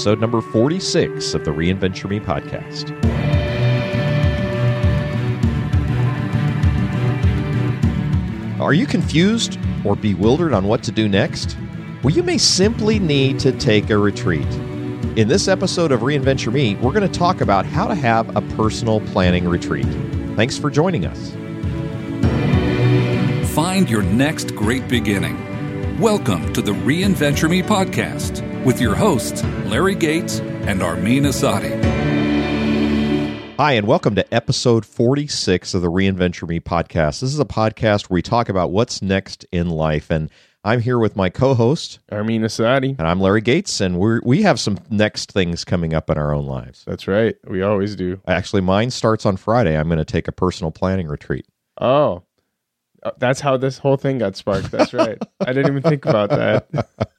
Episode number 46 of the Reinventure Me podcast. Are you confused or bewildered on what to do next? Well, you may simply need to take a retreat. In this episode of Reinventure Me, we're going to talk about how to have a personal planning retreat. Thanks for joining us. Find your next great beginning. Welcome to the Reinventure Me podcast with your hosts, Larry Gates and Armin Asadi. Hi, and welcome to episode 46 of the Reinventure Me podcast. This is a podcast where we talk about what's next in life. And I'm here with my co host, Armin Asadi. and I'm Larry Gates, and we we have some next things coming up in our own lives. That's right. We always do. Actually, mine starts on Friday. I'm going to take a personal planning retreat. Oh, Uh, that's how this whole thing got sparked. That's right. I didn't even think about that.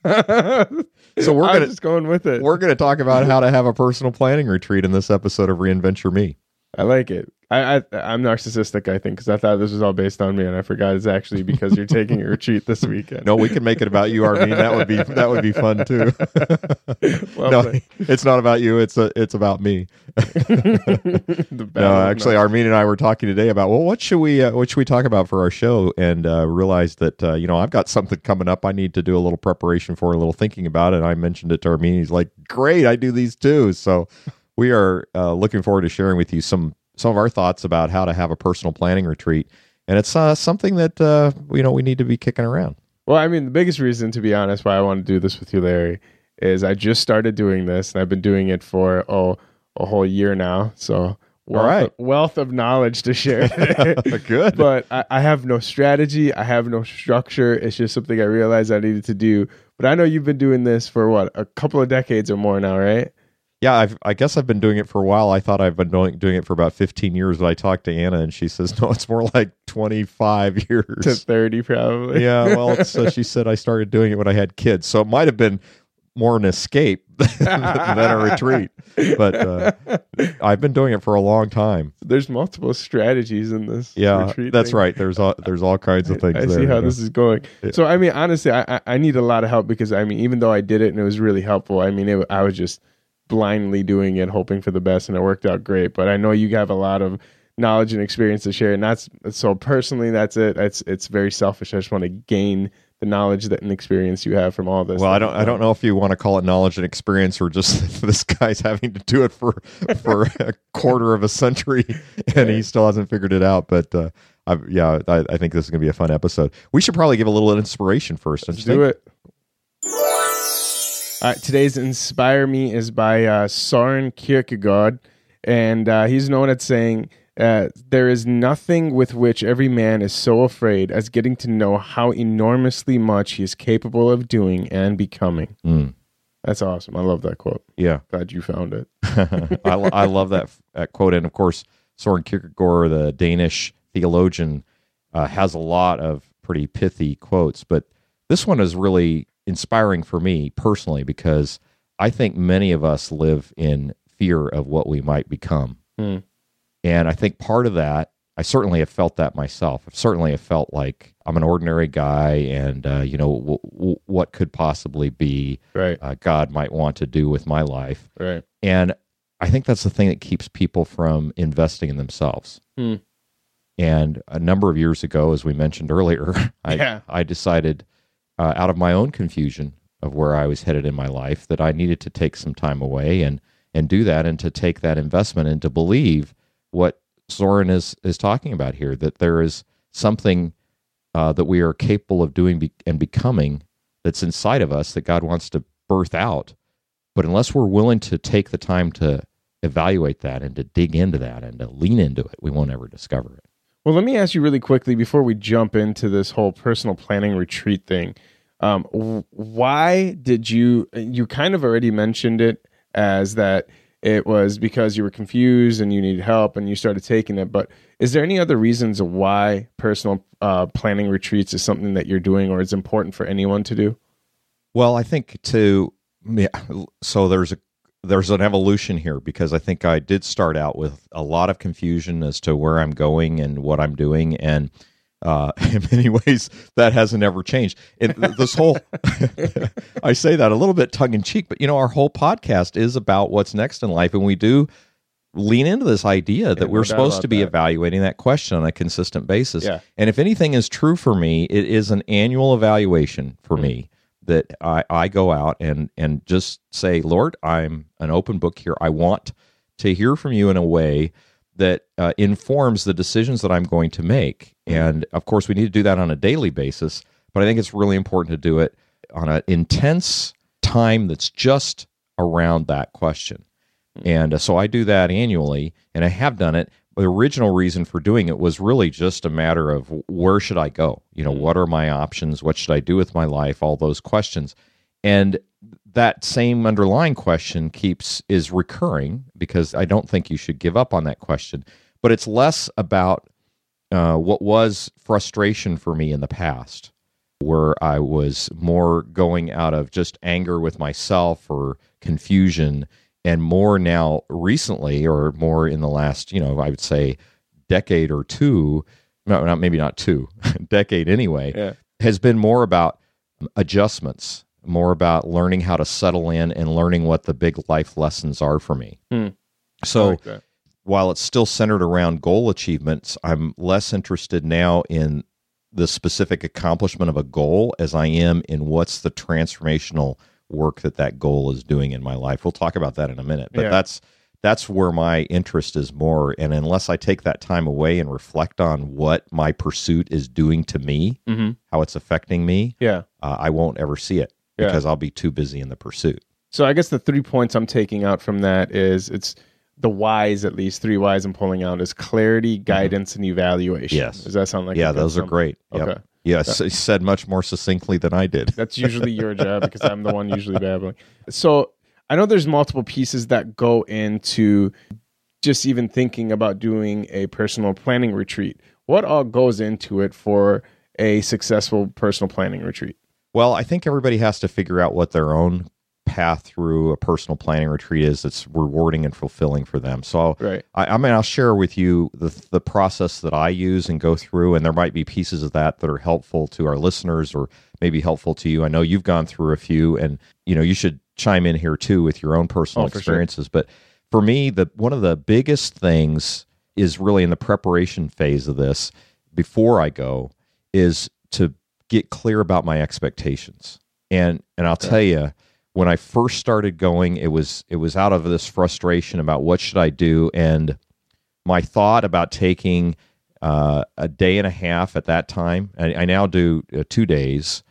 So we're gonna- just going with it. We're going to talk about how to have a personal planning retreat in this episode of Reinventure Me. I like it. I, I I'm narcissistic. I think because I thought this was all based on me, and I forgot it's actually because you're taking a retreat this weekend. No, we can make it about you, Armin. That would be that would be fun too. no, Lovely. it's not about you. It's a, it's about me. No, actually, Armin and I were talking today about well, what should we uh, what should we talk about for our show, and uh, realized that uh, you know I've got something coming up. I need to do a little preparation for, a little thinking about it. And I mentioned it to Armin. He's like, "Great, I do these too." So we are uh, looking forward to sharing with you some some of our thoughts about how to have a personal planning retreat, and it's uh, something that uh, you know we need to be kicking around. Well, I mean, the biggest reason, to be honest, why I want to do this with you, Larry, is I just started doing this, and I've been doing it for oh a whole year now. So wealth, right. of, wealth of knowledge to share. Good. but I, I have no strategy. I have no structure. It's just something I realized I needed to do. But I know you've been doing this for what a couple of decades or more now, right? Yeah, I've, I guess I've been doing it for a while. I thought I've been doing, doing it for about 15 years, but I talked to Anna and she says, no, it's more like 25 years. To years. thirty, probably. yeah, well, so she said I started doing it when I had kids. So it might have been more an escape than a retreat. But uh, I've been doing it for a long time. There's multiple strategies in this. Yeah, retreat that's thing. right. There's all, there's all kinds of things I there. see how you know. this is going. So I mean, honestly, I, I I need a lot of help because I mean, even though I did it and it was really helpful, I mean, it, I was just blindly doing it, hoping for the best, and it worked out great. But I know you have a lot of knowledge and experience to share, and that's so personally, that's it. It's it's very selfish. I just want to gain the knowledge that and experience you have from all this. Well, I don't. I don't know if you want to call it knowledge and experience, or just this guy's having to do it for for a quarter of a century, and he still hasn't figured it out. But uh, I, yeah, I, I think this is going to be a fun episode. We should probably give a little inspiration first. Let's do think? it. Right, today's Inspire Me is by uh, Soren Kierkegaard, and uh, he's known as saying, uh, There is nothing with which every man is so afraid as getting to know how enormously much he is capable of doing and becoming. Mm, That's awesome. I love that quote. yeah, Glad you found it. I, I love that, that quote, and of course, Soren Kierkegaard, the Danish theologian, uh, has a lot of pretty pithy quotes. But this one is really inspiring for me personally because I think many of us live in fear of what we might become. Hmm. And I think part of that, I certainly have felt that myself. I've certainly have felt like I'm an ordinary guy, and uh, you know w- w- what could possibly be Right, uh, God might want to do with my life. right. And I think that's the thing that keeps people from investing in themselves. Hmm. And a number of years ago, as we mentioned earlier, I, Yeah. I decided uh, out of my own confusion of where I was headed in my life that I needed to take some time away and and do that and to take that investment and to believe what Soren is is talking about here that there is something uh, that we are capable of doing be- and becoming that's inside of us that God wants to birth out. But unless we're willing to take the time to evaluate that and to dig into that and to lean into it, we won't ever discover it. Well, let me ask you really quickly before we jump into this whole personal planning retreat thing. Um, why did you? You kind of already mentioned it as that it was because you were confused and you needed help and you started taking it. But is there any other reasons why personal uh, planning retreats is something that you're doing or is important for anyone to do? Well, I think to yeah, so there's a there's an evolution here because I think I did start out with a lot of confusion as to where I'm going and what I'm doing, and uh, in many ways that hasn't ever changed. And this whole I say that a little bit tongue in cheek, but you know our whole podcast is about what's next in life, and we do lean into this idea that Yeah, no we're supposed to be that. evaluating that question on a consistent basis. Yeah. And if anything is true for me, it is an annual evaluation for Mm-hmm. me that I, I go out and and just say, Lord, I'm an open book here. I want to hear from you in a way that uh, informs the decisions that I'm going to make. And of course, we need to do that on a daily basis. But I think it's really important to do it on an intense time that's just around that question. And uh, so I do that annually, and I have done it. The original reason for doing it was really just a matter of where should I go? You know, what are my options? What should I do with my life? All those questions. And that same underlying question keeps is recurring because I don't think you should give up on that question. But it's less about uh, what was frustration for me in the past, where I was more going out of just anger with myself or confusion, and more now recently, or more in the last, you know, I would say decade or two, no, not maybe not two, decade anyway, Yeah. has been more about adjustments, more about learning how to settle in and learning what the big life lessons are for me. Hmm. So like while it's still centered around goal achievements, I'm less interested now in the specific accomplishment of a goal as I am in what's the transformational work that that goal is doing in my life. We'll talk about that in a minute, but Yeah. that's that's where my interest is more and unless I take that time away and reflect on what my pursuit is doing to me, Mhm. how it's affecting me, Yeah. uh, I won't ever see it Yeah. because I'll be too busy in the pursuit. So I guess the three points I'm taking out from that is it's the whys at least three whys I'm pulling out is clarity, guidance, and evaluation. Mm-hmm. Yes. Does that sound like yeah, those are great. Yep. Okay. Yes, he said much more succinctly than I did. That's usually your job because I'm the one usually babbling. So I know there's multiple pieces that go into just even thinking about doing a personal planning retreat. What all goes into it for a successful personal planning retreat? Well, I think everybody has to figure out what their own path through a personal planning retreat is that's rewarding and fulfilling for them. So Right. I, I mean, I'll share with you the the process that I use and go through, and there might be pieces of that that are helpful to our listeners or maybe helpful to you. I know you've gone through a few, and you know you should chime in here too with your own personal Oh, for sure. experiences. But for me, the one of the biggest things is really in the preparation phase of this before I go is to get clear about my expectations. And and I'll tell you, when I first started going, it was it was out of this frustration about what should I do, and my thought about taking uh, a day and a half at that time. I, I now do uh, two days.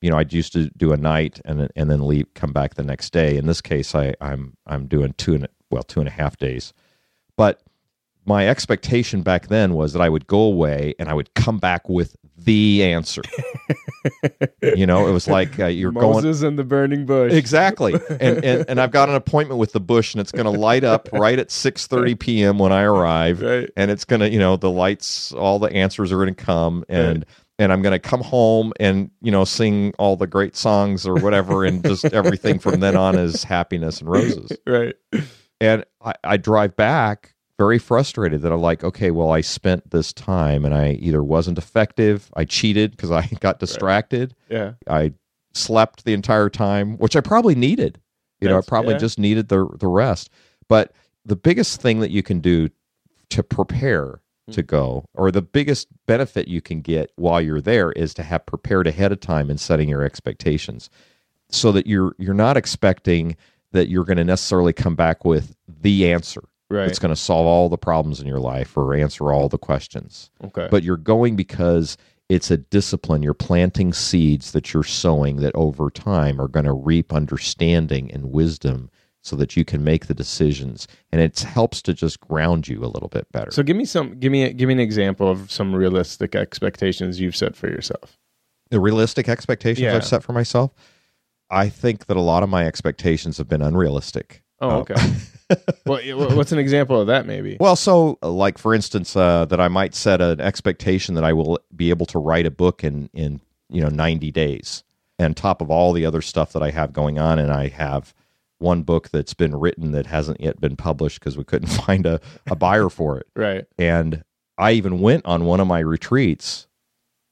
You know, I used to do a night and and then leave, come back the next day. In this case, I, I'm I'm doing two and well two and a half days, but my expectation back then was that I would go away and I would come back with the answer. you know, it was like uh, you're going Moses and the burning bush. exactly and, and and i've got an appointment with the bush and it's going to light up right at 6.30 p.m when i arrive Right. and it's going to you know the lights all the answers are going to come and and i'm going to come home and you know sing all the great songs or whatever and just everything from then on is happiness and roses Right. and I, I drive back very frustrated that I'm like, okay, well, I spent this time and I either wasn't effective, I cheated because I got distracted, Yeah. I slept the entire time, which I probably needed. You know, I probably yeah. just needed the the rest. But the biggest thing that you can do to prepare Hmm. to go, or the biggest benefit you can get while you're there, is to have prepared ahead of time and setting your expectations, so that you're you're not expecting that you're going to necessarily come back with the answer Right. that's going to solve all the problems in your life or answer all the questions okay. but you're going because it's a discipline. You're planting seeds that you're sowing that over time are going to reap understanding and wisdom so that you can make the decisions and it helps to just ground you a little bit better. So give me some give me give me an example of some realistic expectations you've set for yourself. the realistic expectations Yeah. I've set for myself, I think that a lot of my expectations have been unrealistic. Oh, Uh, okay. well, what's an example of that? Maybe. Well, so uh, like for instance, uh, that I might set an expectation that I will be able to write a book in in you know ninety days, and top of all the other stuff that I have going on, and I have one book that's been written that hasn't yet been published because we couldn't find a, a buyer for it, Right. and I even went on one of my retreats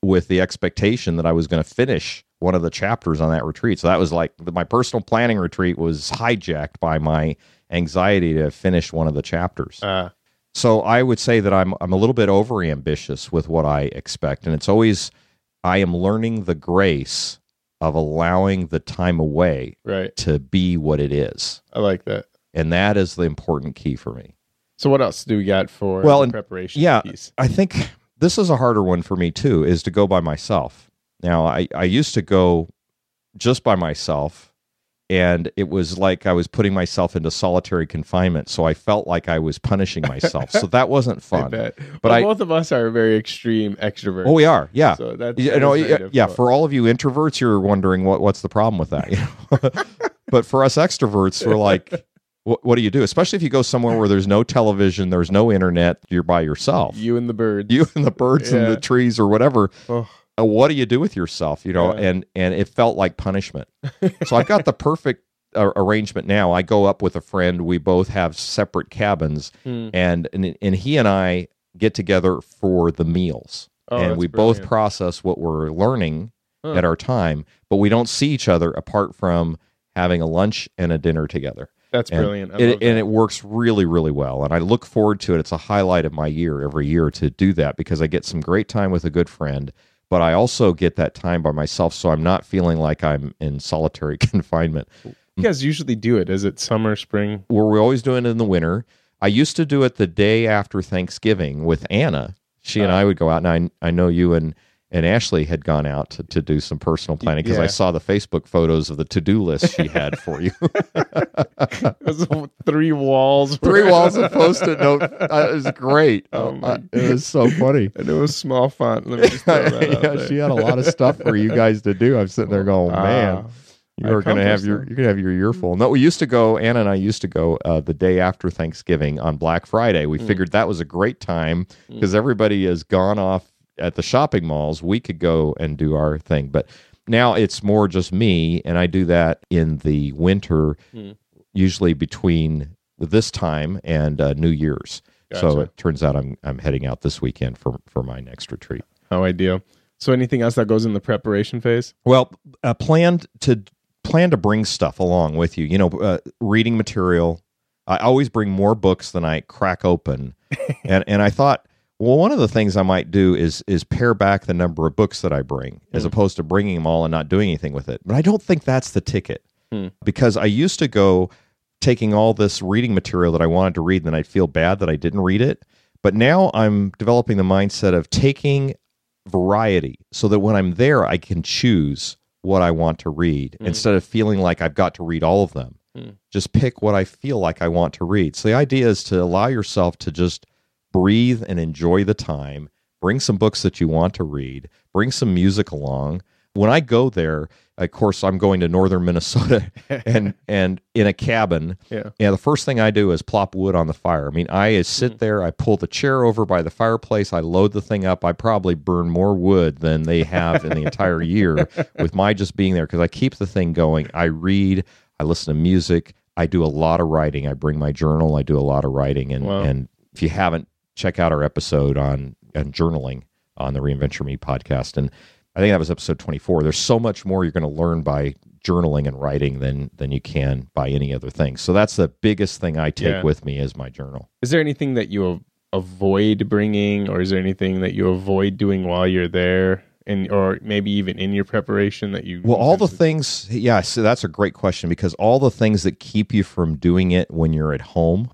with the expectation that I was going to finish one of the chapters on that retreat. So that was like my personal planning retreat was hijacked by my anxiety to finish one of the chapters. Uh, So I would say that I'm I'm a little bit over ambitious with what I expect, and it's always I am learning the grace of allowing the time away right. to be what it is, I like that. and that is the important key for me. So what else do we got for Well, and- preparation yeah. piece? I think this is a harder one for me too, is to go by myself. Now I I used to go just by myself. And it was like I was putting myself into solitary confinement, so I felt like I was punishing myself. so that wasn't I fun. bet. But But I- both of us are very extreme extroverts. Oh, we are, yeah. So that's you know, yeah, yeah. For all of you introverts, you're wondering what what's the problem with that. You know? but for us extroverts, we're like, what, what do you do? Especially if you go somewhere where there's no television, there's no internet, you're by yourself. you and the birds. You and the birds and the trees or whatever. Oh, What do you do with yourself? You know, Yeah. and and it felt like punishment. so I've got the perfect uh, arrangement now. I go up with a friend. We both have separate cabins, Hmm. and and and he and I get together for the meals Oh, and we both process what we're learning Huh. at our time, but we don't see each other apart from having a lunch and a dinner together. That's And brilliant. It, love and it works really, really well. And I look forward to it. It's a highlight of my year every year to do that because I get some great time with a good friend, but I also get that time by myself. So I'm not feeling like I'm in solitary confinement. you guys usually do it. Is it summer, spring? Where we're always doing it in the winter. I used to do it the day after Thanksgiving with Anna. She and Ah. I would go out, and I, I know you and and Ashley had gone out to, to do some personal planning because I saw the Facebook photos of the to do list she had for you. It was three walls. Three walls of post-it note. Uh, it was great. Oh, Uh, my it was so funny. and it was small font. Let me just throw that yeah, she had a lot of stuff for you guys to do. I'm sitting there going, Ah, man, you are going to have your you're going to have your year full. No, we used to go. Anna and I used to go uh, the day after Thanksgiving on Black Friday. We Mm. figured that was a great time because everybody has gone off at the shopping malls. We could go and do our thing, but now it's more just me, and I do that in the winter, Mm. usually between this time and uh, New Year's. So it turns out I'm I'm heading out this weekend for for my next retreat. How ideal. So anything else that goes in the preparation phase? Well, uh, planned to plan to bring stuff along with you. You know, uh, reading material. I always bring more books than I crack open, and and I thought, well, one of the things I might do is is pare back the number of books that I bring, as Hmm. opposed to bringing them all and not doing anything with it. But I don't think that's the ticket, Hmm. because I used to go taking all this reading material that I wanted to read, and then I'd feel bad that I didn't read it. But now I'm developing the mindset of taking variety so that when I'm there, I can choose what I want to read Mm. instead of feeling like I've got to read all of them. Mm. Just pick what I feel like I want to read. So the idea is to allow yourself to just breathe and enjoy the time. Bring some books that you want to read, bring some music along. When I go there, of course, I'm going to northern Minnesota and and in a cabin. Yeah. Yeah, the first thing I do is plop wood on the fire. I mean, I sit mm-hmm. there, I pull the chair over by the fireplace, I load the thing up. I probably burn more wood than they have in the entire year with my just being there because I keep the thing going. I read, I listen to music, I do a lot of writing. I bring my journal, I do a lot of writing. And, Wow. and if you haven't, check out our episode on, on journaling on the Reinventure Me podcast. And I think that was episode 24. There's so much more you're going to learn by journaling and writing than than you can by any other thing. So that's the biggest thing I take Yeah. with me is my journal. Is there anything that you avoid bringing, or is there anything that you avoid doing while you're there, and or maybe even in your preparation that you? Well, all the things, yeah, so that's a great question because all the things that keep you from doing it when you're at home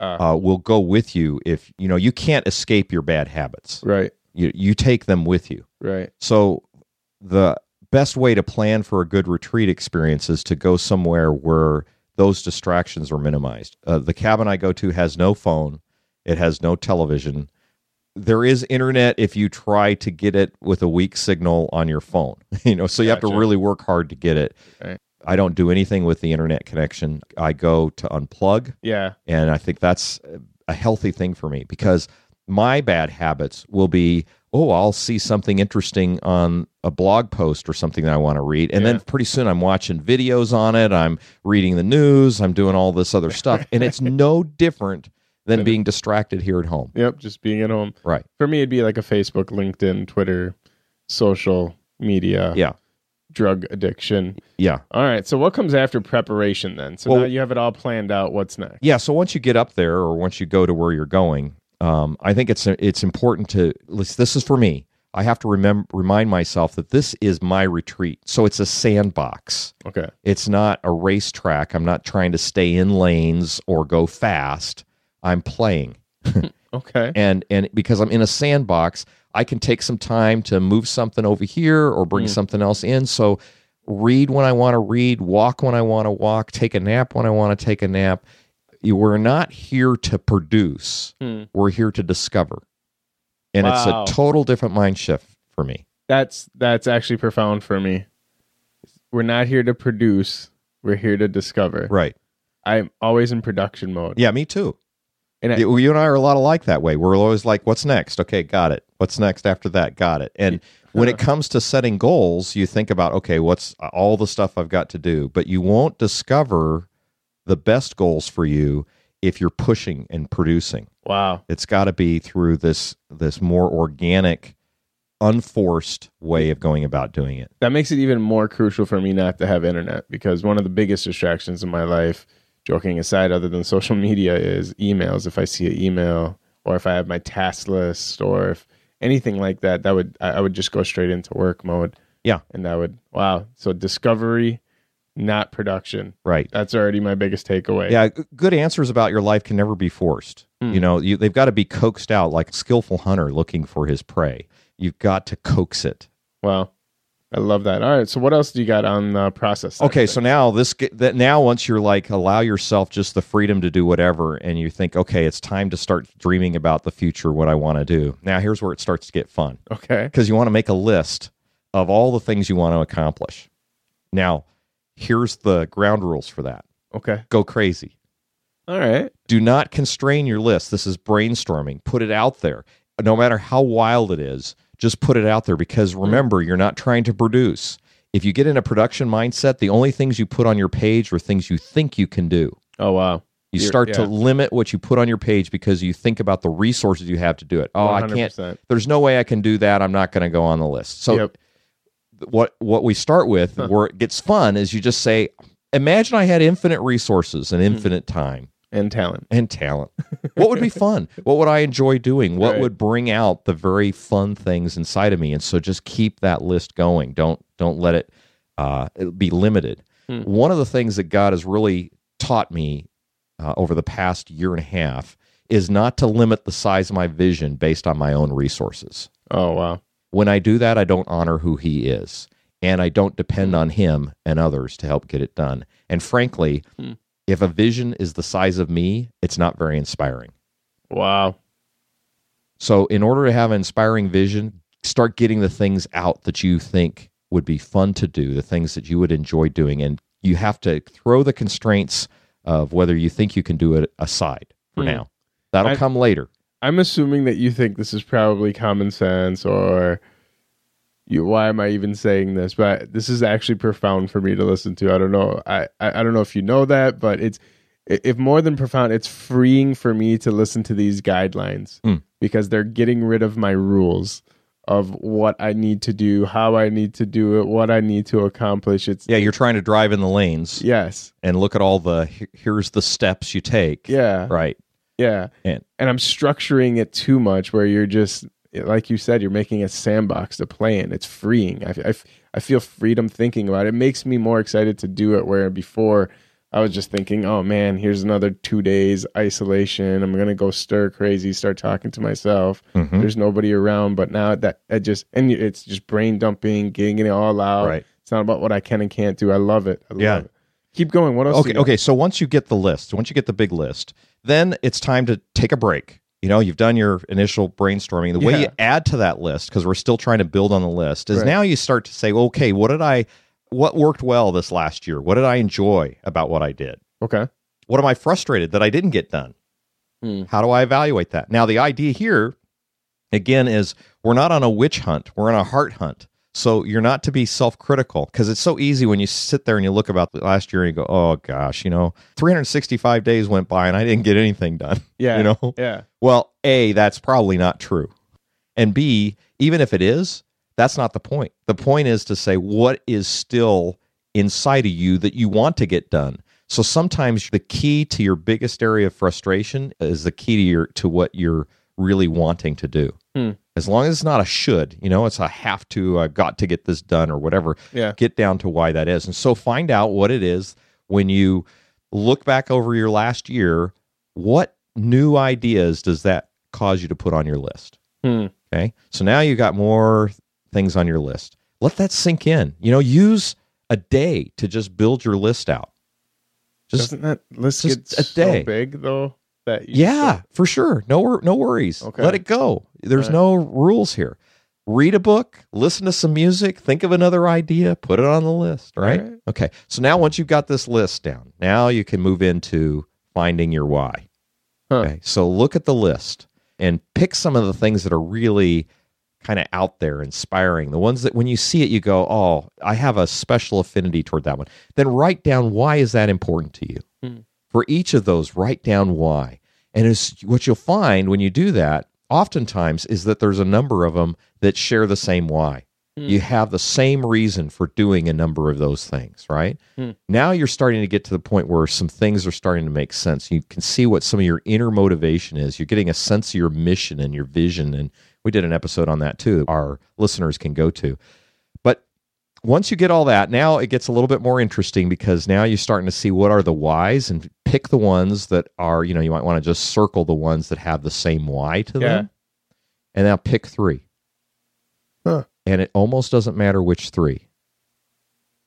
Uh, uh, will go with you if you know you can't escape your bad habits. right, You you take them with you. right, So the best way to plan for a good retreat experience is to go somewhere where those distractions are minimized. Uh, the cabin I go to has no phone, it has no television. There is internet if you try to get it with a weak signal on your phone. you know, so you have to really work hard to get it. Right. I don't do anything with the internet connection. I go to unplug Yeah. and I think that's a healthy thing for me because my bad habits will be, oh, I'll see something interesting on a blog post or something that I want to read. And then pretty soon I'm watching videos on it. I'm reading the news. I'm doing all this other stuff. and it's no different than Than- being distracted here at home. Yep. Just being at home. Right. For me, it'd be like a Facebook, LinkedIn, Twitter, social media, Yeah. Drug addiction. Yeah. All right. So what comes after preparation then? So Well- now you have it all planned out. What's next? Yeah. So once you get up there, or once you go to where you're going, um, I think it's it's important to. This is for me. I have to remember remind myself that this is my retreat. So it's a sandbox. Okay. It's not a racetrack. I'm not trying to stay in lanes or go fast. I'm playing. Okay. And and because I'm in a sandbox, I can take some time to move something over here or bring Mm. something else in. So read when I want to read, walk when I want to walk, take a nap when I want to take a nap. You- We're not here to produce. Hmm. We're here to discover. And Wow. it's a total different mind shift for me. That's that's actually profound for me. We're not here to produce. We're here to discover. Right. I'm always in production mode. Yeah, me too. And I, you you and I are a lot alike that way. We're always like, what's next? Okay, got it. What's next after that? Got it. And when it comes to setting goals, you think about, okay, what's uh, all the stuff I've got to do? But you won't discover the best goals for you if you're pushing and producing. wow. It's got to be through this this more organic, unforced way of going about doing it. That makes it even more crucial for me not to have internet because one of the biggest distractions in my life, joking aside, other than social media, is emails. If I see an email or if I have my task list or if anything like that, that would I would just go straight into work mode. Yeah. And that would wow. So discovery, not production. Right. That's already my biggest takeaway. Yeah, good answers about your life can never be forced. Hmm. You know, you, they've got to be coaxed out like a skillful hunter looking for his prey. You've got to coax it. Wow. I love that. All right. So what else do you got on the process? Okay, so now this that now once you're like allow yourself just the freedom to do whatever, and you think, okay, it's time to start dreaming about the future, what I want to do. Now here's where it starts to get fun Okay. because you want to make a list of all the things you want to accomplish. Now, here's the ground rules for that. Okay. Go crazy. All right. do not constrain your list. This is brainstorming. Put it out there. No matter how wild it is, just put it out there because remember, you're not trying to produce. If you get in a production mindset, the only things you put on your page are things you think you can do. Oh wow. You You're- start to limit what you put on your page because you think about the resources you have to do it. Oh, I can't. There's no way I can do that. I'm not going to go on the list. So Yep. what what we start with Huh. where it gets fun is you just say, imagine I had infinite resources and Hmm. infinite time And talent. and talent. What would be fun? What would I enjoy doing? What Right. would bring out the very fun things inside of me? And so just keep that list going. Don't don't let it uh, be limited. Hmm. One of the things that God has really taught me uh, over the past year and a half is not to limit the size of my vision based on my own resources. Oh wow. When I do that, I don't honor who He is, and I don't depend on Him and others to help get it done. And frankly, Hmm. If a vision is the size of me, it's not very inspiring. Wow. So, in order to have an inspiring vision, start getting the things out that you think would be fun to do, the things that you would enjoy doing. And you have to throw the constraints of whether you think you can do it aside for Hmm. now. That'll I- come later. I'm assuming that you think this is probably common sense or you why am I even saying this? But this is actually profound for me to listen to. I don't know. I, I, I don't know if you know that, but it's if more than profound, it's freeing for me to listen to these guidelines Mm. because they're getting rid of my rules of what I need to do, how I need to do it, what I need to accomplish. It's Yeah, you're trying to drive in the lanes yes. and look at all the here's the steps you take. Yeah. Right. Yeah. And- and I'm structuring it too much where you're just like you said, you're making a sandbox to play in. It's freeing. I, I, I feel freedom thinking about it. It makes me more excited to do it. Where before I was just thinking, oh man, here's another two days isolation. I'm gonna go stir crazy, start talking to myself. Mhm. There's nobody around. But now that I just and it's just brain dumping, getting it all out. Right. It's not about what I can and can't do. I love it. I love Yeah. it. Keep going. What else? okay okay so once you get the list once you get the big list then it's time to take a break you know you've done your initial brainstorming. The way you add to that list because we're still trying to build on the list is Right. now you start to say okay what did i what worked well this last year? What did i enjoy about what i did? Okay. what am i frustrated that i didn't get done? Hmm. how do i evaluate that? Now the idea here again is we're not on a witch hunt we're on a heart hunt so you're not to be self-critical because it's so easy when you sit there and you look about the last year and you go oh gosh you know 365 days went by and i didn't get anything done Yeah. you know Yeah. well a that's probably not true and b even if it is that's not the point the point is to say what is still inside of you that you want to get done so sometimes the key to your biggest area of frustration is the key to your to what you're really wanting to do Hmm. As long as it's not a should you know it's a have to i got to get this done or whatever Yeah. get down to why that is and so find out what it is when you look back over your last year what new ideas does that cause you to put on your list Hmm. okay so now you've got more things on your list let that sink in you know use a day to just build your list out just Doesn't that list just get a day. so big though? That you yeah, for sure. No, no worries. Okay. Let it go. There's All no rules here. Read a book, listen to some music, think of another idea, put it on the list, right? Right. Okay. So now once you've got this list down, now you can move into finding your why. Huh. Okay. So look at the list and pick some of the things that are really kind of out there, inspiring. The ones that when you see it, you go, "Oh, I have a special affinity toward that one." Then write down why is that important to you. Hmm. For each of those, write down why. And it's, what you'll find when you do that, oftentimes, is that there's a number of them that share the same why. Hmm. You have the same reason for doing a number of those things, right? Hmm. Now you're starting to get to the point where some things are starting to make sense. You can see what some of your inner motivation is. You're getting a sense of your mission and your vision. And we did an episode on that too, our listeners can go to. But once you get all that, now it gets a little bit more interesting because now you're starting to see what are the whys and pick the ones that are, you know, you might want to just circle the ones that have the same why to Yeah. them. And now pick three. Huh. And it almost doesn't matter which three.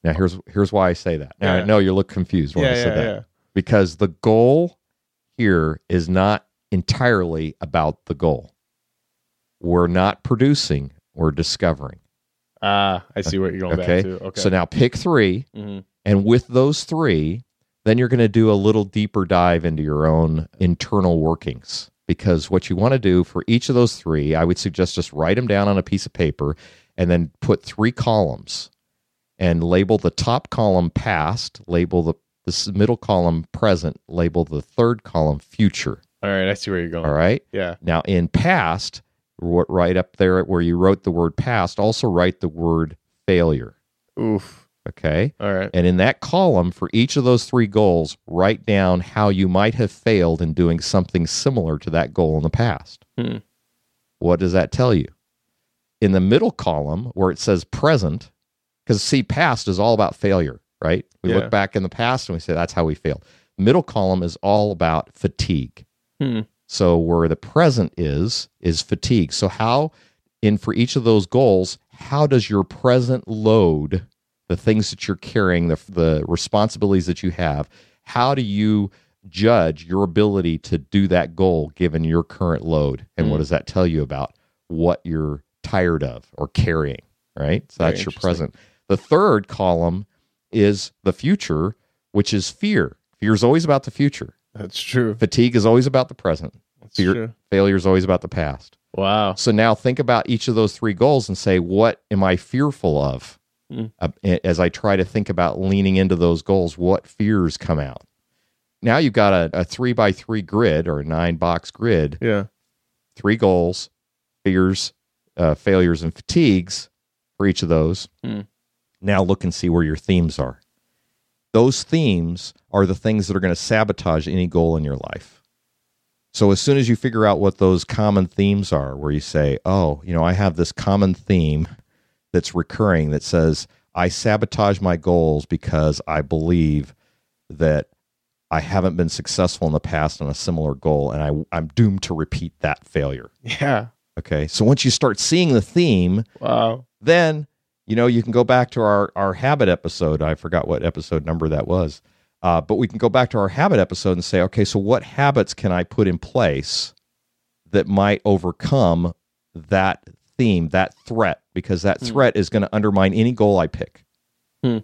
Now here's here's why I say that. Now I know you look confused when Yeah, I said yeah, that yeah. because the goal here is not entirely about the goal. We're not producing, we're discovering. Ah, I see what you're going Okay. back to. Okay. So now pick three, Mhm. and with those three, then you're going to do a little deeper dive into your own internal workings. Because what you want to do for each of those three, I would suggest just write them down on a piece of paper and then put three columns and label the top column past, label the this middle column present, label the third column future. All right, I see where you're going. All right. Yeah. Now, in past, right up there where you wrote the word past, also write the word failure. Oof. Okay. All right. And in that column, for each of those three goals, write down how you might have failed in doing something similar to that goal in the past. Hmm. What does that tell you? In the middle column, where it says present, because see, past is all about failure, right? We Yeah. look back in the past and we say that's how we failed. Middle column is all about fatigue. Hmm. So where the present is is fatigue. So how in for each of those goals, how does your present load the things that you're carrying, the the responsibilities that you have, how do you judge your ability to do that goal given your current load? And what Mm. does that tell you about what you're tired of or carrying, right? So Very that's your present. The third column is the future, which is fear. Fear is always about the future. That's true. Fatigue is always about the present. That's Fear, true. failure is always about the past. Wow. So now think about each of those three goals and say, what am I fearful of? Mm. Uh, as I try to think about leaning into those goals, what fears come out? Now you've got a, a three by three grid or a nine box grid, Yeah. three goals, fears, uh, failures, and fatigues for each of those. Mm. Now look and see where your themes are. Those themes are the things that are going to sabotage any goal in your life. So as soon as you figure out what those common themes are, where you say, oh, you know, I have this common theme that's recurring that says, I sabotage my goals because I believe that I haven't been successful in the past on a similar goal and I, I'm doomed to repeat that failure. Yeah. Okay. So once you start seeing the theme, Wow. then you know you can go back to our our habit episode i forgot what episode number that was Uh, but we can go back to our habit episode and say, okay, so what habits can I put in place that might overcome that theme, that threat? Because that threat is going to undermine any goal I pick. Hmm.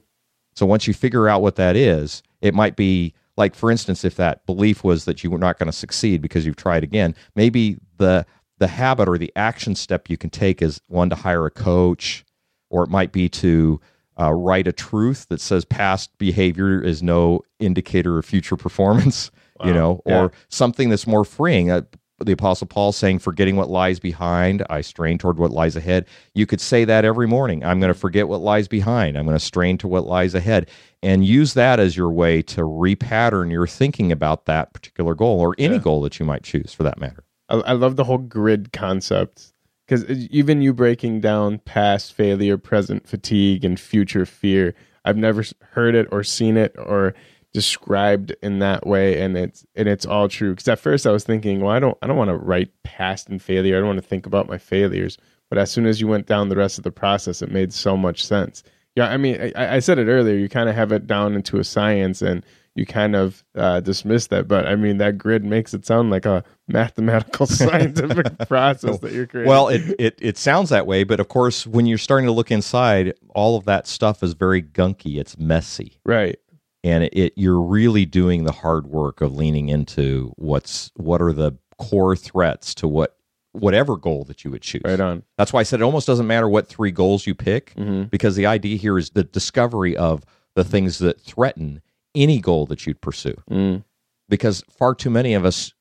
So once you figure out what that is, it might be like, for instance, if that belief was that you were not going to succeed because you've tried again, maybe the the habit or the action step you can take is one to hire a coach, or it might be to uh, write a truth that says past behavior is no indicator of future performance. You Wow. know, Yeah. or something that's more freeing. Uh, the Apostle Paul saying, "Forgetting what lies behind, I strain toward what lies ahead." You could say that every morning. I'm going to forget what lies behind. I'm going to strain to what lies ahead, and use that as your way to repattern your thinking about that particular goal or any Yeah. goal that you might choose, for that matter. I, I love the whole grid concept because even you breaking down past failure, present fatigue, and future fear, I've never heard it or seen it or described in that way, and it's and it's all true. Because at first I was thinking, well, I don't I don't want to write past and failure. I don't want to think about my failures. But as soon as you went down the rest of the process, it made so much sense. Yeah, I mean, I, I said it earlier. You kind of have it down into a science, and you kind of uh, dismiss that. But I mean, that grid makes it sound like a mathematical, scientific process that you're creating. Well, it, it it sounds that way, but of course, when you're starting to look inside, all of that stuff is very gunky. It's messy, right, and it, it you're really doing the hard work of leaning into what's what are the core threats to what whatever goal that you would choose. right on. That's why I said it almost doesn't matter what three goals you pick Mhm. because the idea here is the discovery of the things that threaten any goal that you'd pursue. Mm. Because far too many of us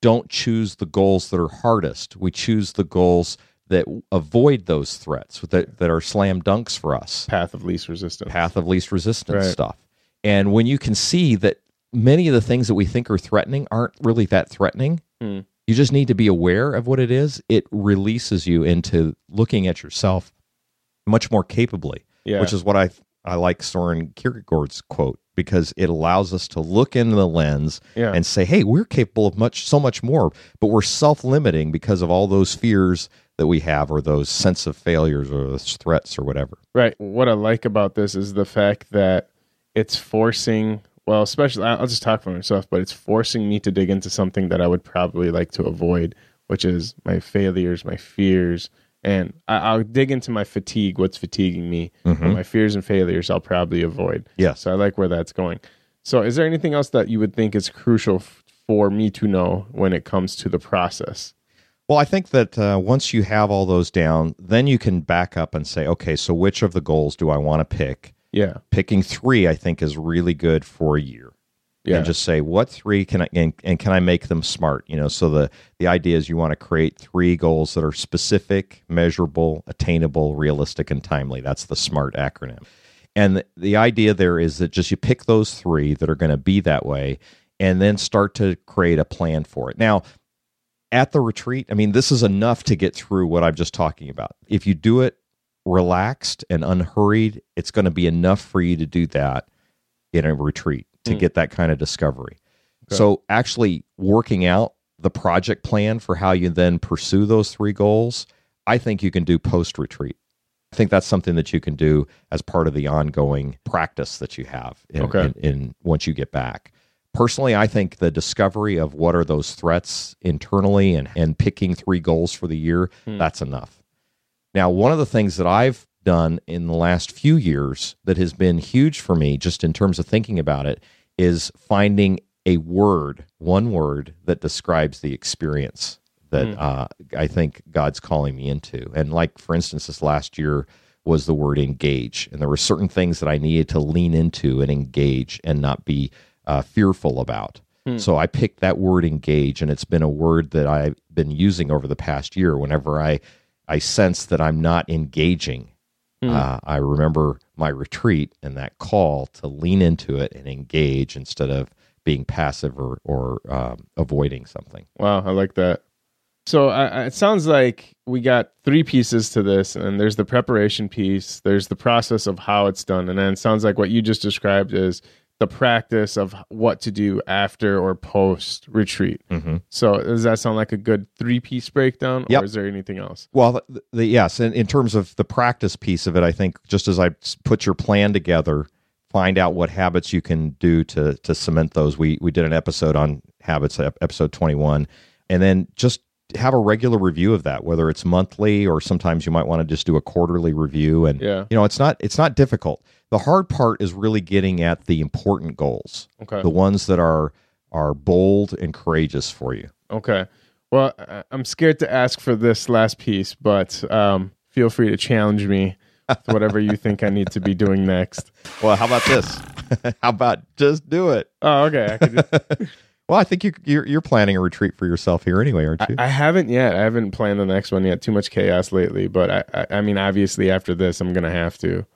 don't choose the goals that are hardest. We choose the goals that avoid those threats that, that are slam dunks for us Path of least resistance. path of least resistance Right. stuff. And when you can see that many of the things that we think are threatening aren't really that threatening, Hmm. you just need to be aware of what it is. It releases you into looking at yourself much more capably, Yeah. which is what I I like Soren Kierkegaard's quote because it allows us to look into the lens Yeah. and say, "Hey, we're capable of much so much more, but we're self-limiting because of all those fears that we have or those sense of failures or those threats or whatever." Right. What I like about this is the fact that it's forcing, well, especially, I'll just talk for myself, but it's forcing me to dig into something that I would probably like to avoid, which is my failures, my fears. And I, I'll dig into my fatigue, what's fatiguing me, but my fears and failures I'll probably avoid. Yeah. So I like where that's going. So is there anything else that you would think is crucial f- for me to know when it comes to the process? Well, I think that uh, once you have all those down, then you can back up and say, okay, so which of the goals do I want to pick? Yeah. Picking three, I think, is really good for a year. Yeah. And just say what three can I and, and can I make them smart? You know, so the the idea is you want to create three goals that are specific, measurable, attainable, realistic, and timely. That's the SMART acronym. And the, the idea there is that just you pick those three that are going to be that way, and then start to create a plan for it. Now, at the retreat, I mean, this is enough to get through what I'm just talking about. If you do it relaxed and unhurried, it's going to be enough for you to do that in a retreat to Mm. get that kind of discovery. Okay. So, actually working out the project plan for how you then pursue those three goals, I think you can do post retreat. I think that's something that you can do as part of the ongoing practice that you have in, Okay. in, in once you get back. Personally, I think the discovery of what are those threats internally and, and picking three goals for the year, Hmm. that's enough. Now, one of the things that I've done in the last few years that has been huge for me, just in terms of thinking about it, is finding a word, one word that describes the experience that Hmm. uh, I think God's calling me into. And like, for instance, this last year was the word engage. And there were certain things that I needed to lean into and engage and not be uh, fearful about. Hmm. So I picked that word engage, and it's been a word that I've been using over the past year whenever I, I sense that I'm not engaging. Hmm. Uh, I remember my retreat and that call to lean into it and engage instead of being passive or, or um, avoiding something. Wow, I like that. So I, I- it sounds like we got three pieces to this, and there's the preparation piece, there's the process of how it's done, and then it sounds like what you just described is the practice of what to do after or post retreat. Mm-hmm. So does that sound like a good three piece breakdown, Yep. or is there anything else? Well, the, the, yes, in, in terms of the practice piece of it, I think just as I put your plan together find out what habits you can do to to cement those. We we did an episode on habits, episode 21, and then just have a regular review of that whether it's monthly or sometimes you might want to just do a quarterly review and Yeah. you know it's not it's not difficult the hard part is really getting at the important goals Okay. the ones that are are bold and courageous for you Okay. Well, I- I'm scared to ask for this last piece, but um, feel free to challenge me with whatever you think I need to be doing next. well how about this how about just do it Oh, okay. I, could just, well i think you you're, you're planning a retreat for yourself here anyway aren't you I, I haven't yet. I haven't planned the next one yet. Too much chaos lately, but I, I, I mean, obviously after this, I'm gonna have to.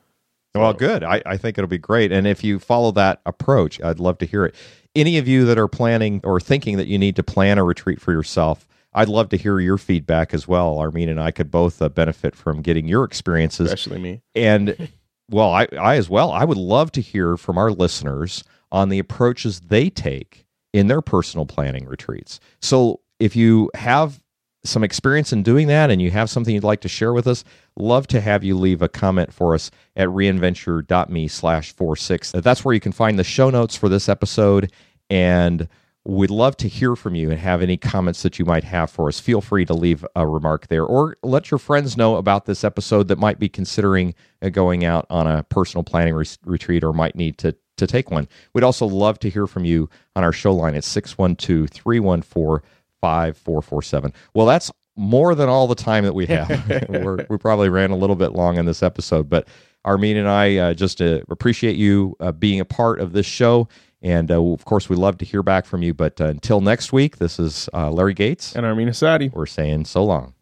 Well, good. I, I think it'll be great. And if you follow that approach, I'd love to hear it. Any of you that are planning or thinking that you need to plan a retreat for yourself, I'd love to hear your feedback as well. Armin and I could both uh, benefit from getting your experiences. Especially me. And well, I, I as well, I would love to hear from our listeners on the approaches they take in their personal planning retreats. So if you have some experience in doing that and you have something you'd like to share with us, love to have you leave a comment for us at reinventure.me slash 46. That's where you can find the show notes for this episode. And we'd love to hear from you and have any comments that you might have for us. Feel free to leave a remark there or let your friends know about this episode that might be considering uh, going out on a personal planning re- retreat or might need to, to take one. We'd also love to hear from you on our show line at 612 314 5447. Well, that's more than all the time that we have. We're, we probably ran a little bit long in this episode, but Armin and I uh, just uh, appreciate you uh, being a part of this show. And uh, of course, we love to hear back from you. But uh, until next week, this is uh, Larry Gates. And Armin Asadi. We're saying so long.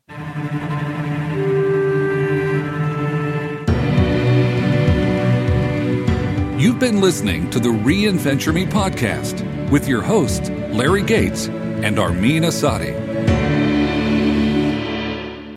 You've been listening to the Reinventure Me podcast with your hosts, Larry Gates and Armin Asadi.